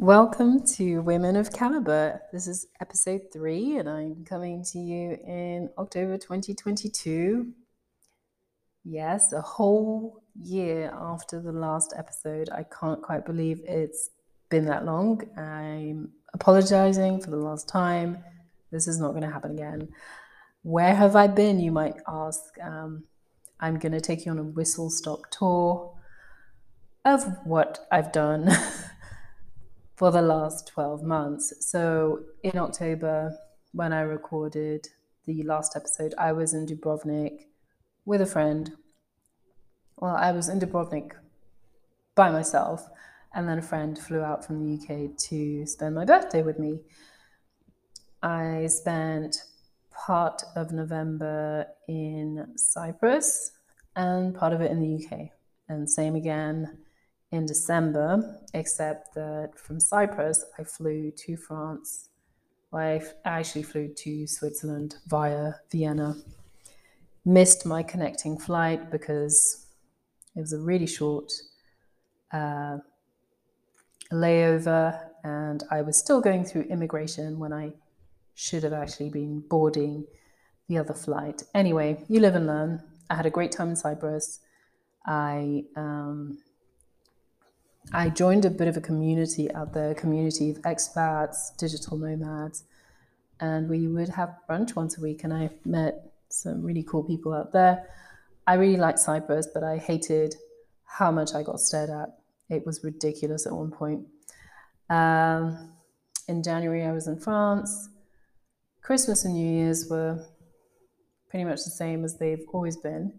Welcome to Women of Caliber. This is episode three, and I'm coming to you in October 2022. Yes, a whole year after the last episode. I can't quite believe it's been that long. I'm apologizing for the last time. This is not going to happen again. Where have I been, you might ask? Um, I'm going to take you on a whistle stop tour of what I've done. for the last 12 months. So in October, when I recorded the last episode, I was in Dubrovnik with a friend. Well, I was in Dubrovnik by myself, and then a friend flew out from the UK to spend my birthday with me. I spent part of November in Cyprus and part of it in the UK. And same again in December, except that from Cyprus, I flew to France. I actually flew to Switzerland via Vienna. Missed my connecting flight because it was a really short uh, layover, and I was still going through immigration when I should have actually been boarding the other flight. Anyway, you live and learn. I had a great time in Cyprus. I um, I joined a bit of a community out there, a community of expats, digital nomads, and we would have brunch once a week. And I met some really cool people out there. I really liked Cyprus, but I hated how much I got stared at. It was ridiculous at one point. Um, in January, I was in France. Christmas and New Year's were pretty much the same as they've always been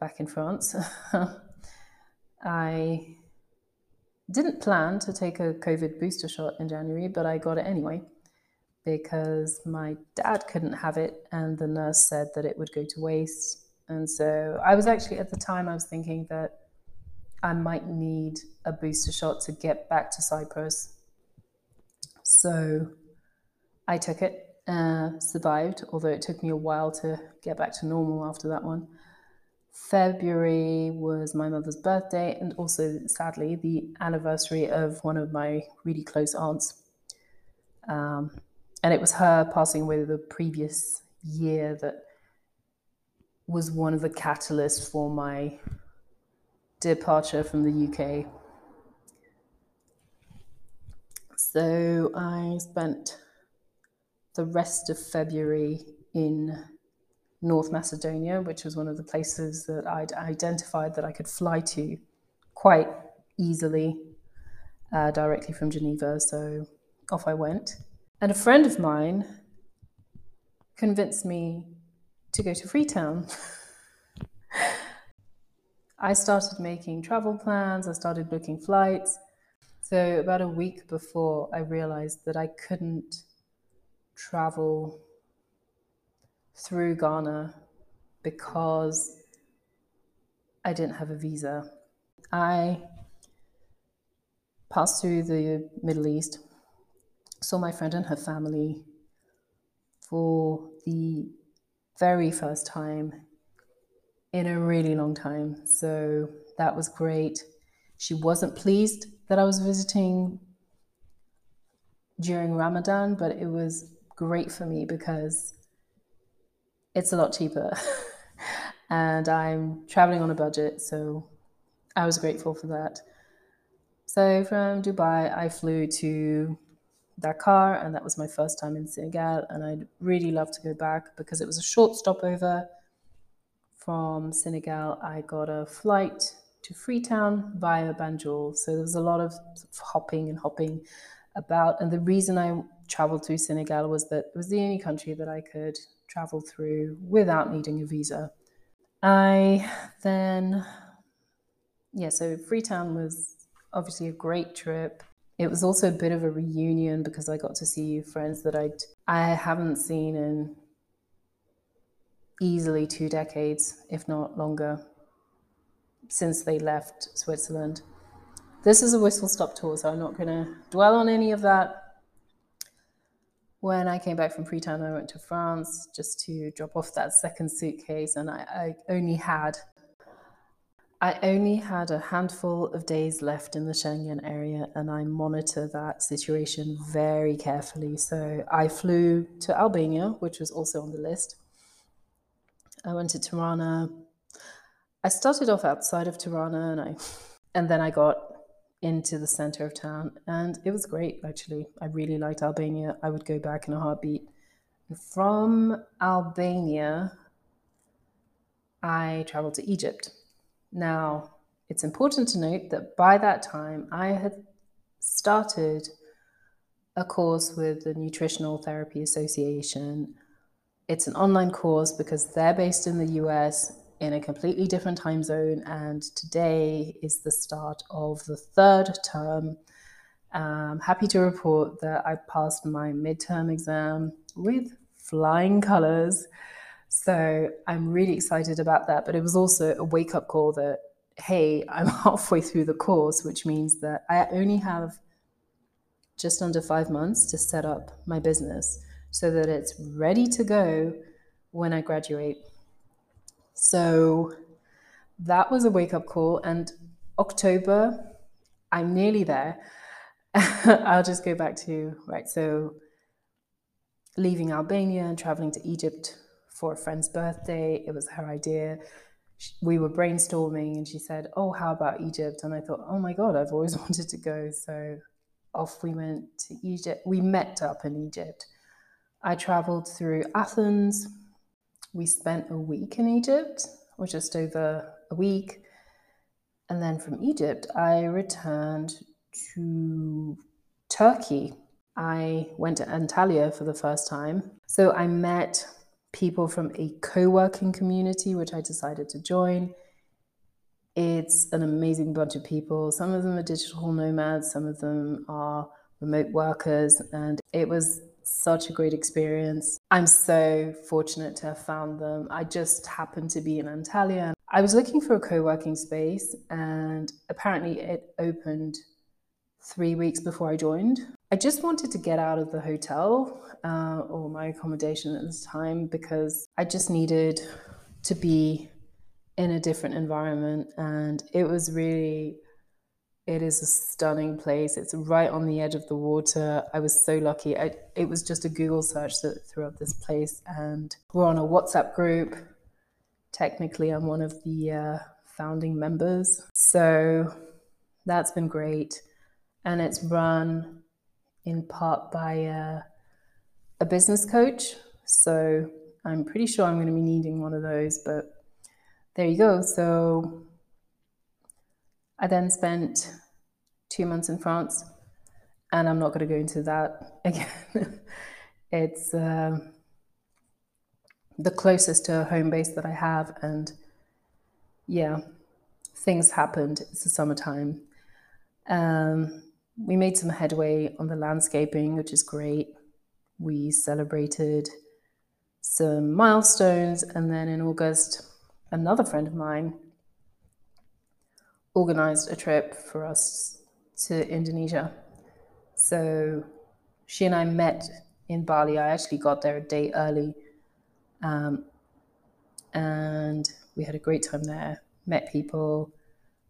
back in France. I didn't plan to take a COVID booster shot in January, but I got it anyway because my dad couldn't have it and the nurse said that it would go to waste. And so I was actually at the time I was thinking that I might need a booster shot to get back to Cyprus. So I took it, uh, survived, although it took me a while to get back to normal after that one. February was my mother's birthday and also, sadly, the anniversary of one of my really close aunts. Um, and it was her passing away the previous year that was one of the catalysts for my departure from the UK. So I spent the rest of February in North Macedonia, which was one of the places that I'd identified that I could fly to quite easily uh, directly from Geneva. So off I went. And a friend of mine convinced me to go to Freetown. I started making travel plans, I started booking flights. So, about a week before, I realized that I couldn't travel through Ghana because I didn't have a visa. I passed through the Middle East, saw my friend and her family for the very first time in a really long time. So that was great. She wasn't pleased that I was visiting during Ramadan, but it was great for me because it's a lot cheaper. and I'm traveling on a budget, so I was grateful for that. So from Dubai, I flew to Dakar, and that was my first time in Senegal. And I'd really love to go back because it was a short stopover. From Senegal, I got a flight to Freetown via Banjul. So there was a lot of, hopping and hopping about. And the reason I traveled through Senegal was that it was the only country that I could travel through without needing a visa. I then, yeah, so Freetown was obviously a great trip. It was also a bit of a reunion because I got to see friends that I'd I haven't seen in easily two decades, if not longer, since they left Switzerland. This is a whistle stop tour, so I'm not going to dwell on any of that. When I came back from Freetown, I went to France just to drop off that second suitcase, and I, I only had I only had a handful of days left in the Schengen area and I monitor that situation very carefully. So I flew to Albania, which was also on the list. I went to Tirana. I started off outside of Tirana and I and then I got into the center of town and it was great actually. I really liked Albania. I would go back in a heartbeat. From Albania, I traveled to Egypt. Now, it's important to note that by that time, I had started a course with the Nutritional Therapy Association. It's an online course because they're based in the US in a completely different time zone, and today is the start of the third term. I'm happy to report that I passed my midterm exam with flying colors. So I'm really excited about that. But it was also a wake up call that, hey, I'm halfway through the course, which means that I only have just under five months to set up my business so that it's ready to go when I graduate. So that was a wake up call. And October, I'm nearly there. I'll just go back to, right, so leaving Albania and traveling to Egypt for a friend's birthday. It was her idea. We were brainstorming and she said, Oh, how about Egypt? And I thought, Oh my God, I've always wanted to go. So off we went to Egypt. We met up in Egypt. I traveled through Athens. We spent a week in Egypt, or just over a week. And then from Egypt, I returned to Turkey. I went to Antalya for the first time. So I met people from a co working community, which I decided to join. It's an amazing bunch of people. Some of them are digital nomads, some of them are remote workers, and it was such a great experience. I'm so fortunate to have found them. I just happened to be in Antalya. I was looking for a co working space, and apparently it opened three weeks before I joined. I just wanted to get out of the hotel uh, or my accommodation at this time because I just needed to be in a different environment. And it was really, it is a stunning place. It's right on the edge of the water. I was so lucky. I, it was just a Google search that threw up this place. And we're on a WhatsApp group. Technically, I'm one of the uh, founding members. So that's been great. And it's run in part by. Uh, a business coach. So I'm pretty sure I'm going to be needing one of those, but there you go. So I then spent two months in France, and I'm not going to go into that again. it's uh, the closest to a home base that I have, and yeah, things happened. It's the summertime. Um, we made some headway on the landscaping, which is great we celebrated some milestones. And then in August, another friend of mine organized a trip for us to Indonesia. So she and I met in Bali. I actually got there a day early. Um, and we had a great time there, met people.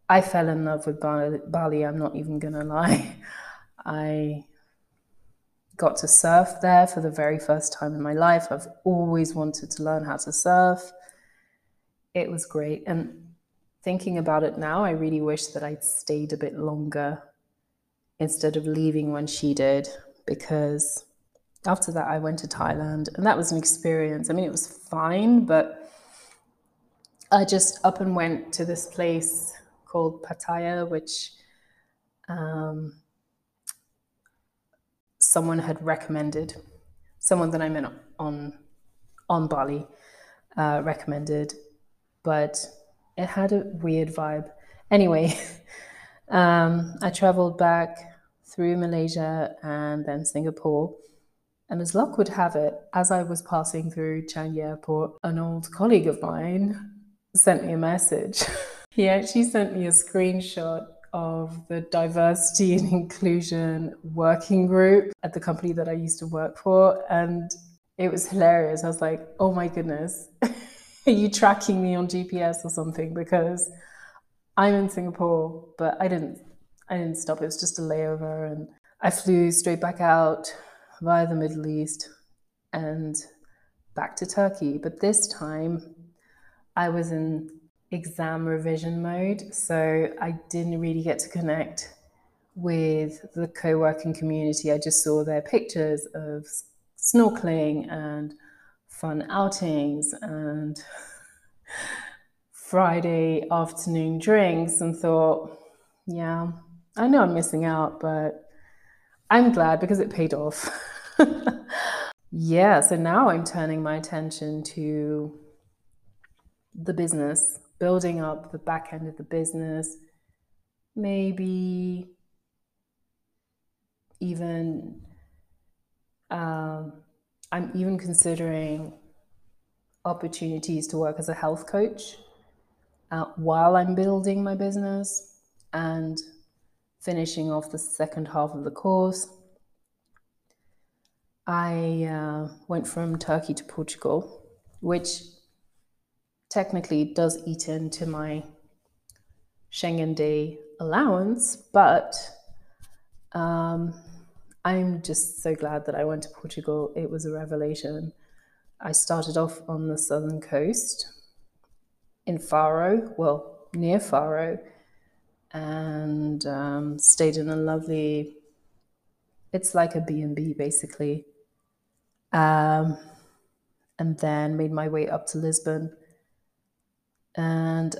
I fell in love with Bali, I'm not even gonna lie. I got to surf there for the very first time in my life. I've always wanted to learn how to surf. It was great. And thinking about it now, I really wish that I'd stayed a bit longer instead of leaving when she did, because after that, I went to Thailand and that was an experience. I mean, it was fine, but I just up and went to this place called Pattaya, which um, someone had recommended, someone that I met on on Bali uh, recommended, but it had a weird vibe. Anyway, um, I traveled back through Malaysia and then Singapore. And as luck would have it, as I was passing through Changi Airport, an old colleague of mine sent me a message. he actually sent me a screenshot of the diversity and inclusion working group at the company that I used to work for. And it was hilarious. I was like, oh my goodness, are you tracking me on GPS or something? Because I'm in Singapore, but I didn't I didn't stop. It was just a layover and I flew straight back out via the Middle East and back to Turkey. But this time I was in exam revision mode, so I didn't really get to connect with the co working community. I just saw their pictures of snorkeling and fun outings and Friday afternoon drinks and thought, yeah, I know I'm missing out, but I'm glad because it paid off. yeah, so now I'm turning my attention to the business, building up the back end of the business, maybe even um, I'm even considering opportunities to work as a health coach uh, while I'm building my business and finishing off the second half of the course. I uh, went from Turkey to Portugal, which technically does eat into my Schengen day allowance, but um, I'm just so glad that I went to Portugal. It was a revelation. I started off on the southern coast in Faro, well, near Faro, and um, stayed in a lovely, it's like a B&B basically. Um, and then made my way up to Lisbon. And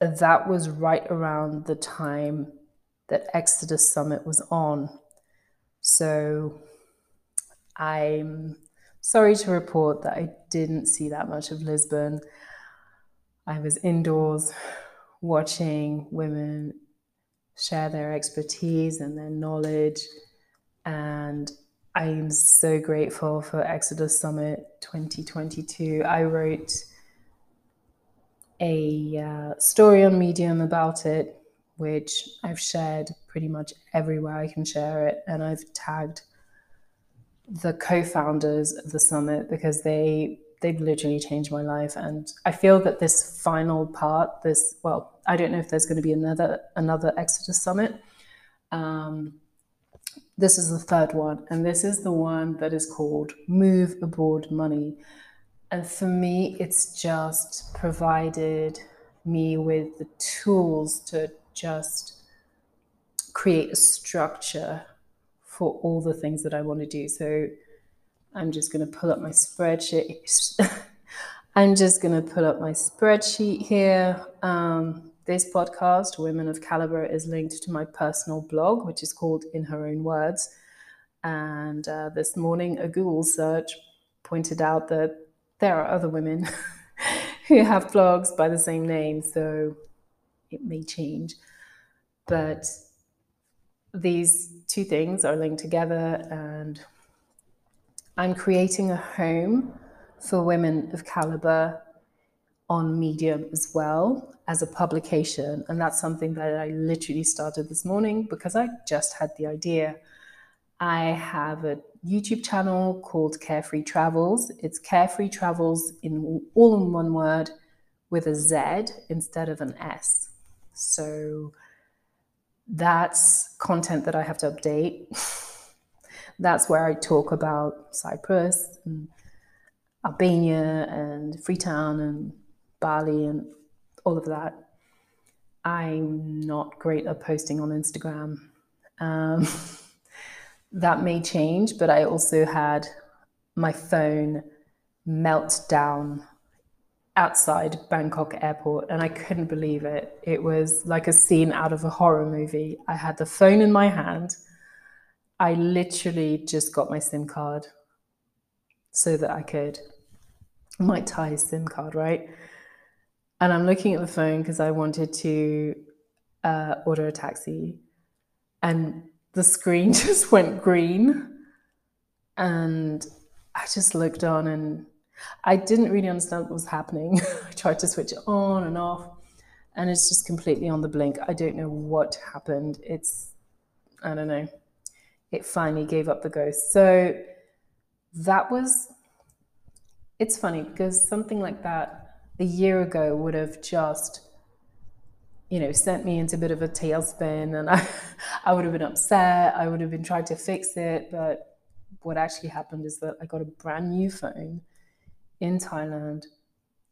that was right around the time that Exodus Summit was on. So I'm sorry to report that I didn't see that much of Lisbon. I was indoors watching women share their expertise and their knowledge. And I am so grateful for Exodus Summit 2022. I wrote a uh, story on Medium about it which I've shared pretty much everywhere I can share it. And I've tagged the co-founders of the summit because they they've literally changed my life and i feel that this final part this well i don't know if there's going to be another another exodus summit um, this is the third one and this is the one that is called move abroad money and for me it's just provided me with the tools to just create a structure for all the things that I want to do. So I'm just going to pull up my spreadsheet. I'm just going to pull up my spreadsheet here. Um, this podcast, Women of Caliber, is linked to my personal blog, which is called In Her Own Words. And uh, this morning, a Google search pointed out that there are other women who have blogs by the same name. So it may change. But these two things are linked together, and I'm creating a home for women of caliber on Medium as well as a publication. And that's something that I literally started this morning because I just had the idea. I have a YouTube channel called Carefree Travels. It's Carefree Travels in all in one word with a Z instead of an S. So that's content that I have to update. that's where I talk about Cyprus and Albania and Freetown and Bali and all of that. I'm not great at posting on Instagram. Um, that may change, but I also had my phone melt down outside Bangkok airport and I couldn't believe it. It was like a scene out of a horror movie. I had the phone in my hand. I literally just got my SIM card so that I could, my Thai SIM card, right? And I'm looking at the phone because I wanted to uh, order a taxi. And the screen just went green. And I just looked on and I didn't really understand what was happening. I tried to switch it on and off, and it's just completely on the blink. I don't know what happened. It's, I don't know. It finally gave up the ghost. So that was, it's funny because something like that a year ago would have just you know, sent me into a bit of a tailspin and I, I would have been upset. I would have been trying to fix it. But what actually happened is that I got a brand new phone in Thailand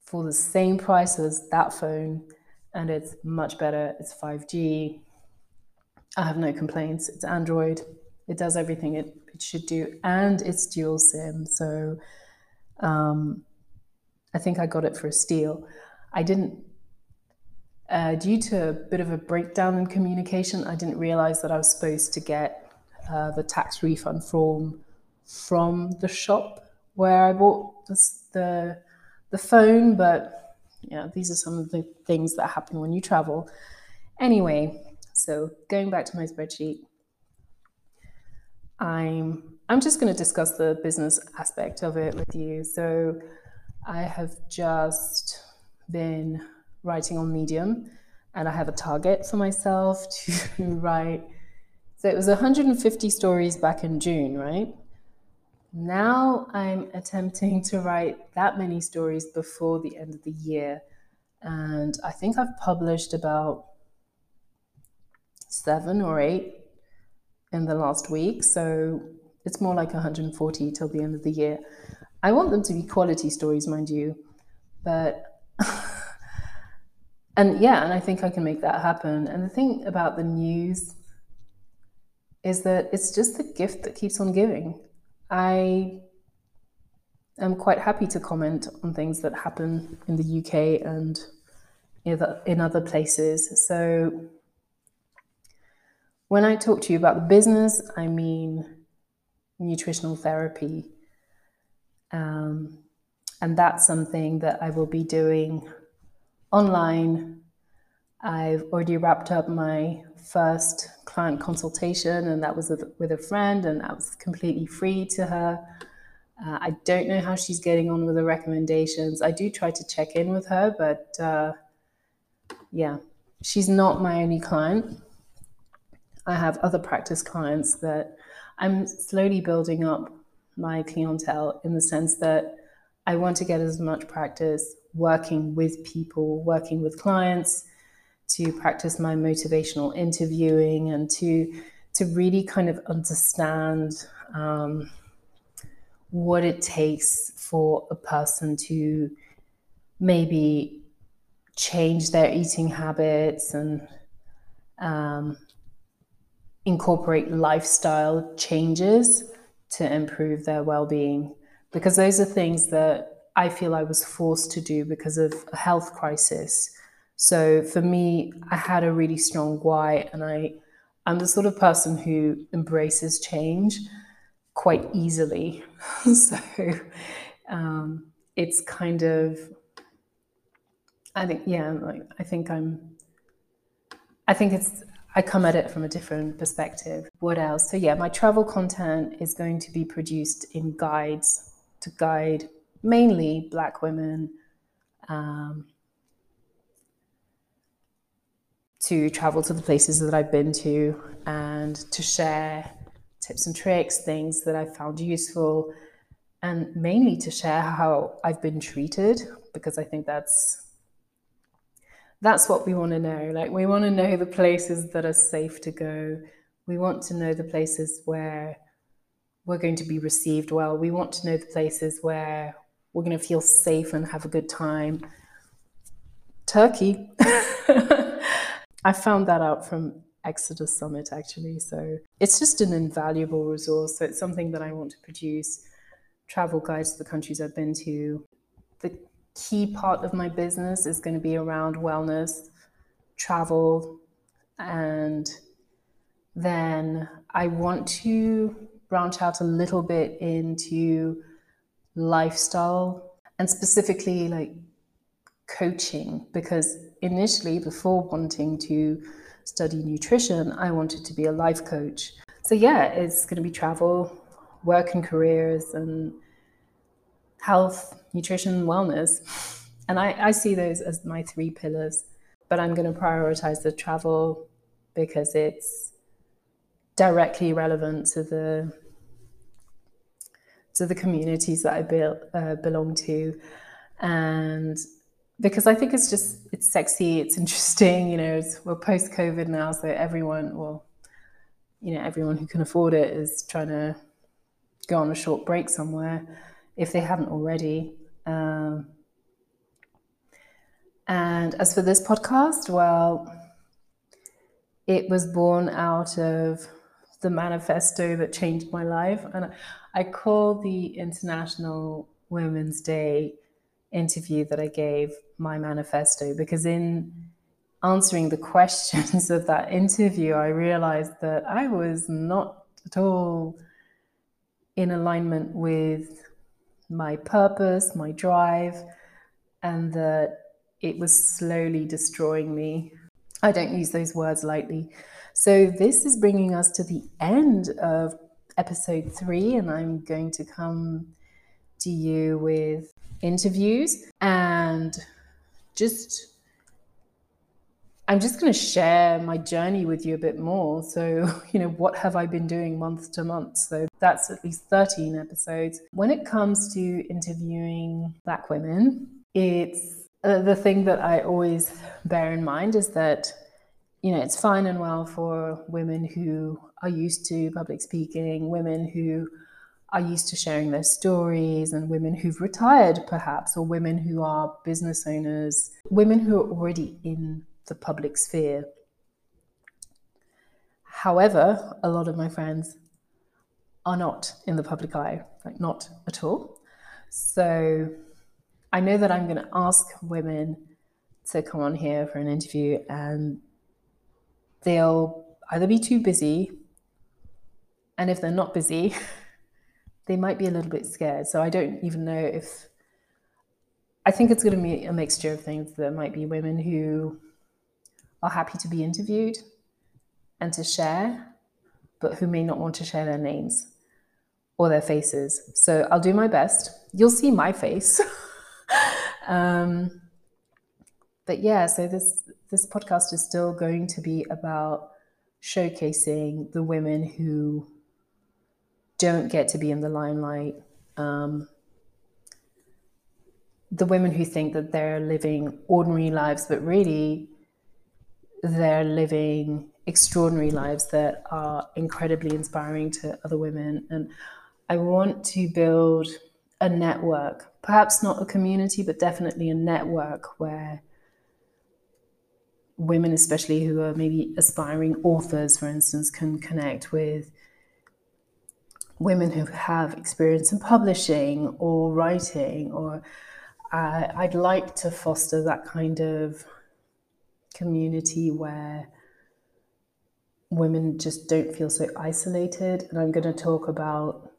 for the same price as that phone. And it's much better. It's 5G. I have no complaints. It's Android. It does everything it, it should do. And it's dual SIM. So um, I think I got it for a steal. I didn't, uh, due to a bit of a breakdown in communication, I didn't realize that I was supposed to get uh, the tax refund form from the shop where I bought the the phone. But yeah, these are some of the things that happen when you travel. Anyway, so going back to my spreadsheet, I'm I'm just going to discuss the business aspect of it with you. So I have just been writing on Medium and I have a target for myself to write. So it was 150 stories back in June, right? Now I'm attempting to write that many stories before the end of the year. And I think I've published about seven or eight in the last week. So it's more like 140 till the end of the year. I want them to be quality stories, mind you, but and yeah, and I think I can make that happen. And the thing about the news is that it's just the gift that keeps on giving. I am quite happy to comment on things that happen in the UK and in other places. So when I talk to you about the business, I mean nutritional therapy. Um, and that's something that I will be doing online. I've already wrapped up my first client consultation, and that was with a friend, and that was completely free to her. Uh, I don't know how she's getting on with the recommendations. I do try to check in with her, but uh, yeah, she's not my only client. I have other practice clients that I'm slowly building up my clientele in the sense that I want to get as much practice working with people, working with clients, to practice my motivational interviewing and to to really kind of understand um, what it takes for a person to maybe change their eating habits and um, incorporate lifestyle changes to improve their well-being because those are things that I feel I was forced to do because of a health crisis. So for me, I had a really strong why, and I, I'm the sort of person who embraces change quite easily. so um, it's kind of, I think, yeah, like I think I'm, I think it's I come at it from a different perspective. What else? So, yeah, my travel content is going to be produced in guides to guide mainly Black women um, to travel to the places that I've been to and to share tips and tricks, things that I've found useful, and mainly to share how I've been treated because I think that's that's what we want to know. Like, we want to know the places that are safe to go. We want to know the places where we're going to be received well. We want to know the places where we're going to feel safe and have a good time. Turkey. I found that out from Exodus Summit actually. So it's just an invaluable resource. So it's something that I want to produce travel guides to the countries I've been to. The key part of my business is going to be around wellness, travel, and then I want to branch out a little bit into lifestyle and specifically like coaching because initially before wanting to study nutrition i wanted to be a life coach so yeah it's going to be travel work and careers and health, nutrition, wellness. And I, I see those as my three pillars. But I'm going to prioritize the travel because it's directly relevant to the to the communities that I be, uh, belong to, and because I think it's just it's sexy, it's interesting. You know, we're post COVID now, so everyone, well, you know, everyone who can afford it is trying to go on a short break somewhere if they haven't already. Um, and as for this podcast, well, it was born out of the manifesto that changed my life. And I call the International Women's Day interview that I gave my manifesto because in answering the questions of that interview, I realized that I was not at all in alignment with my purpose, my drive, and that it was slowly destroying me. I don't use those words lightly. So, this is bringing us to the end of episode three, and I'm going to come to you with interviews and just I'm just going to share my journey with you a bit more. So, you know, what have I been doing month to month? So, that's at least 13 episodes. When it comes to interviewing Black women, it's uh, the thing that I always bear in mind is that, you know, it's fine and well for women who are used to public speaking, women who are used to sharing their stories, and women who've retired, perhaps, or women who are business owners, women who are already in the public sphere. However, a lot of my friends are not in the public eye, like not at all. So I know that I'm going to ask women to come on here for an interview and they'll either be too busy, and if they're not busy, they might be a little bit scared. So I don't even know if I think it's going to be a mixture of things. There might be women who are happy to be interviewed and to share, but who may not want to share their names or their faces. So I'll do my best. You'll see my face. um, but yeah, so this this podcast is still going to be about showcasing the women who don't get to be in the limelight. Um, the women who think that they're living ordinary lives, but really they're living extraordinary lives that are incredibly inspiring to other women. And I want to build a network, perhaps not a community, but definitely a network where women, especially who are maybe aspiring authors, for instance, can connect with women who have experience in publishing or writing or uh, i'd like to foster that kind of community where women just don't feel so isolated. And i'm going to talk about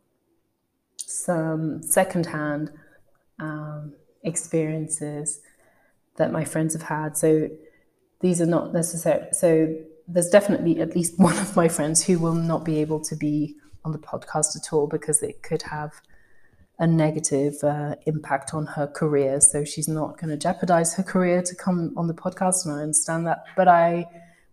some secondhand um, experiences that my friends have had. So these are not necessary so there's definitely at least one of my friends who will not be able to be on the podcast at all because it could have a negative uh, impact on her career. So she's not going to jeopardize her career to come on the podcast, and I understand that. But I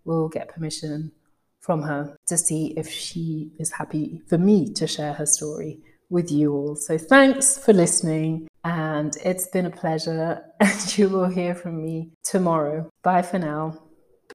will get permission from her to see if she is happy for me to share her story with you all. So thanks for listening, and it's been a pleasure. And you will hear from me tomorrow. Bye for now.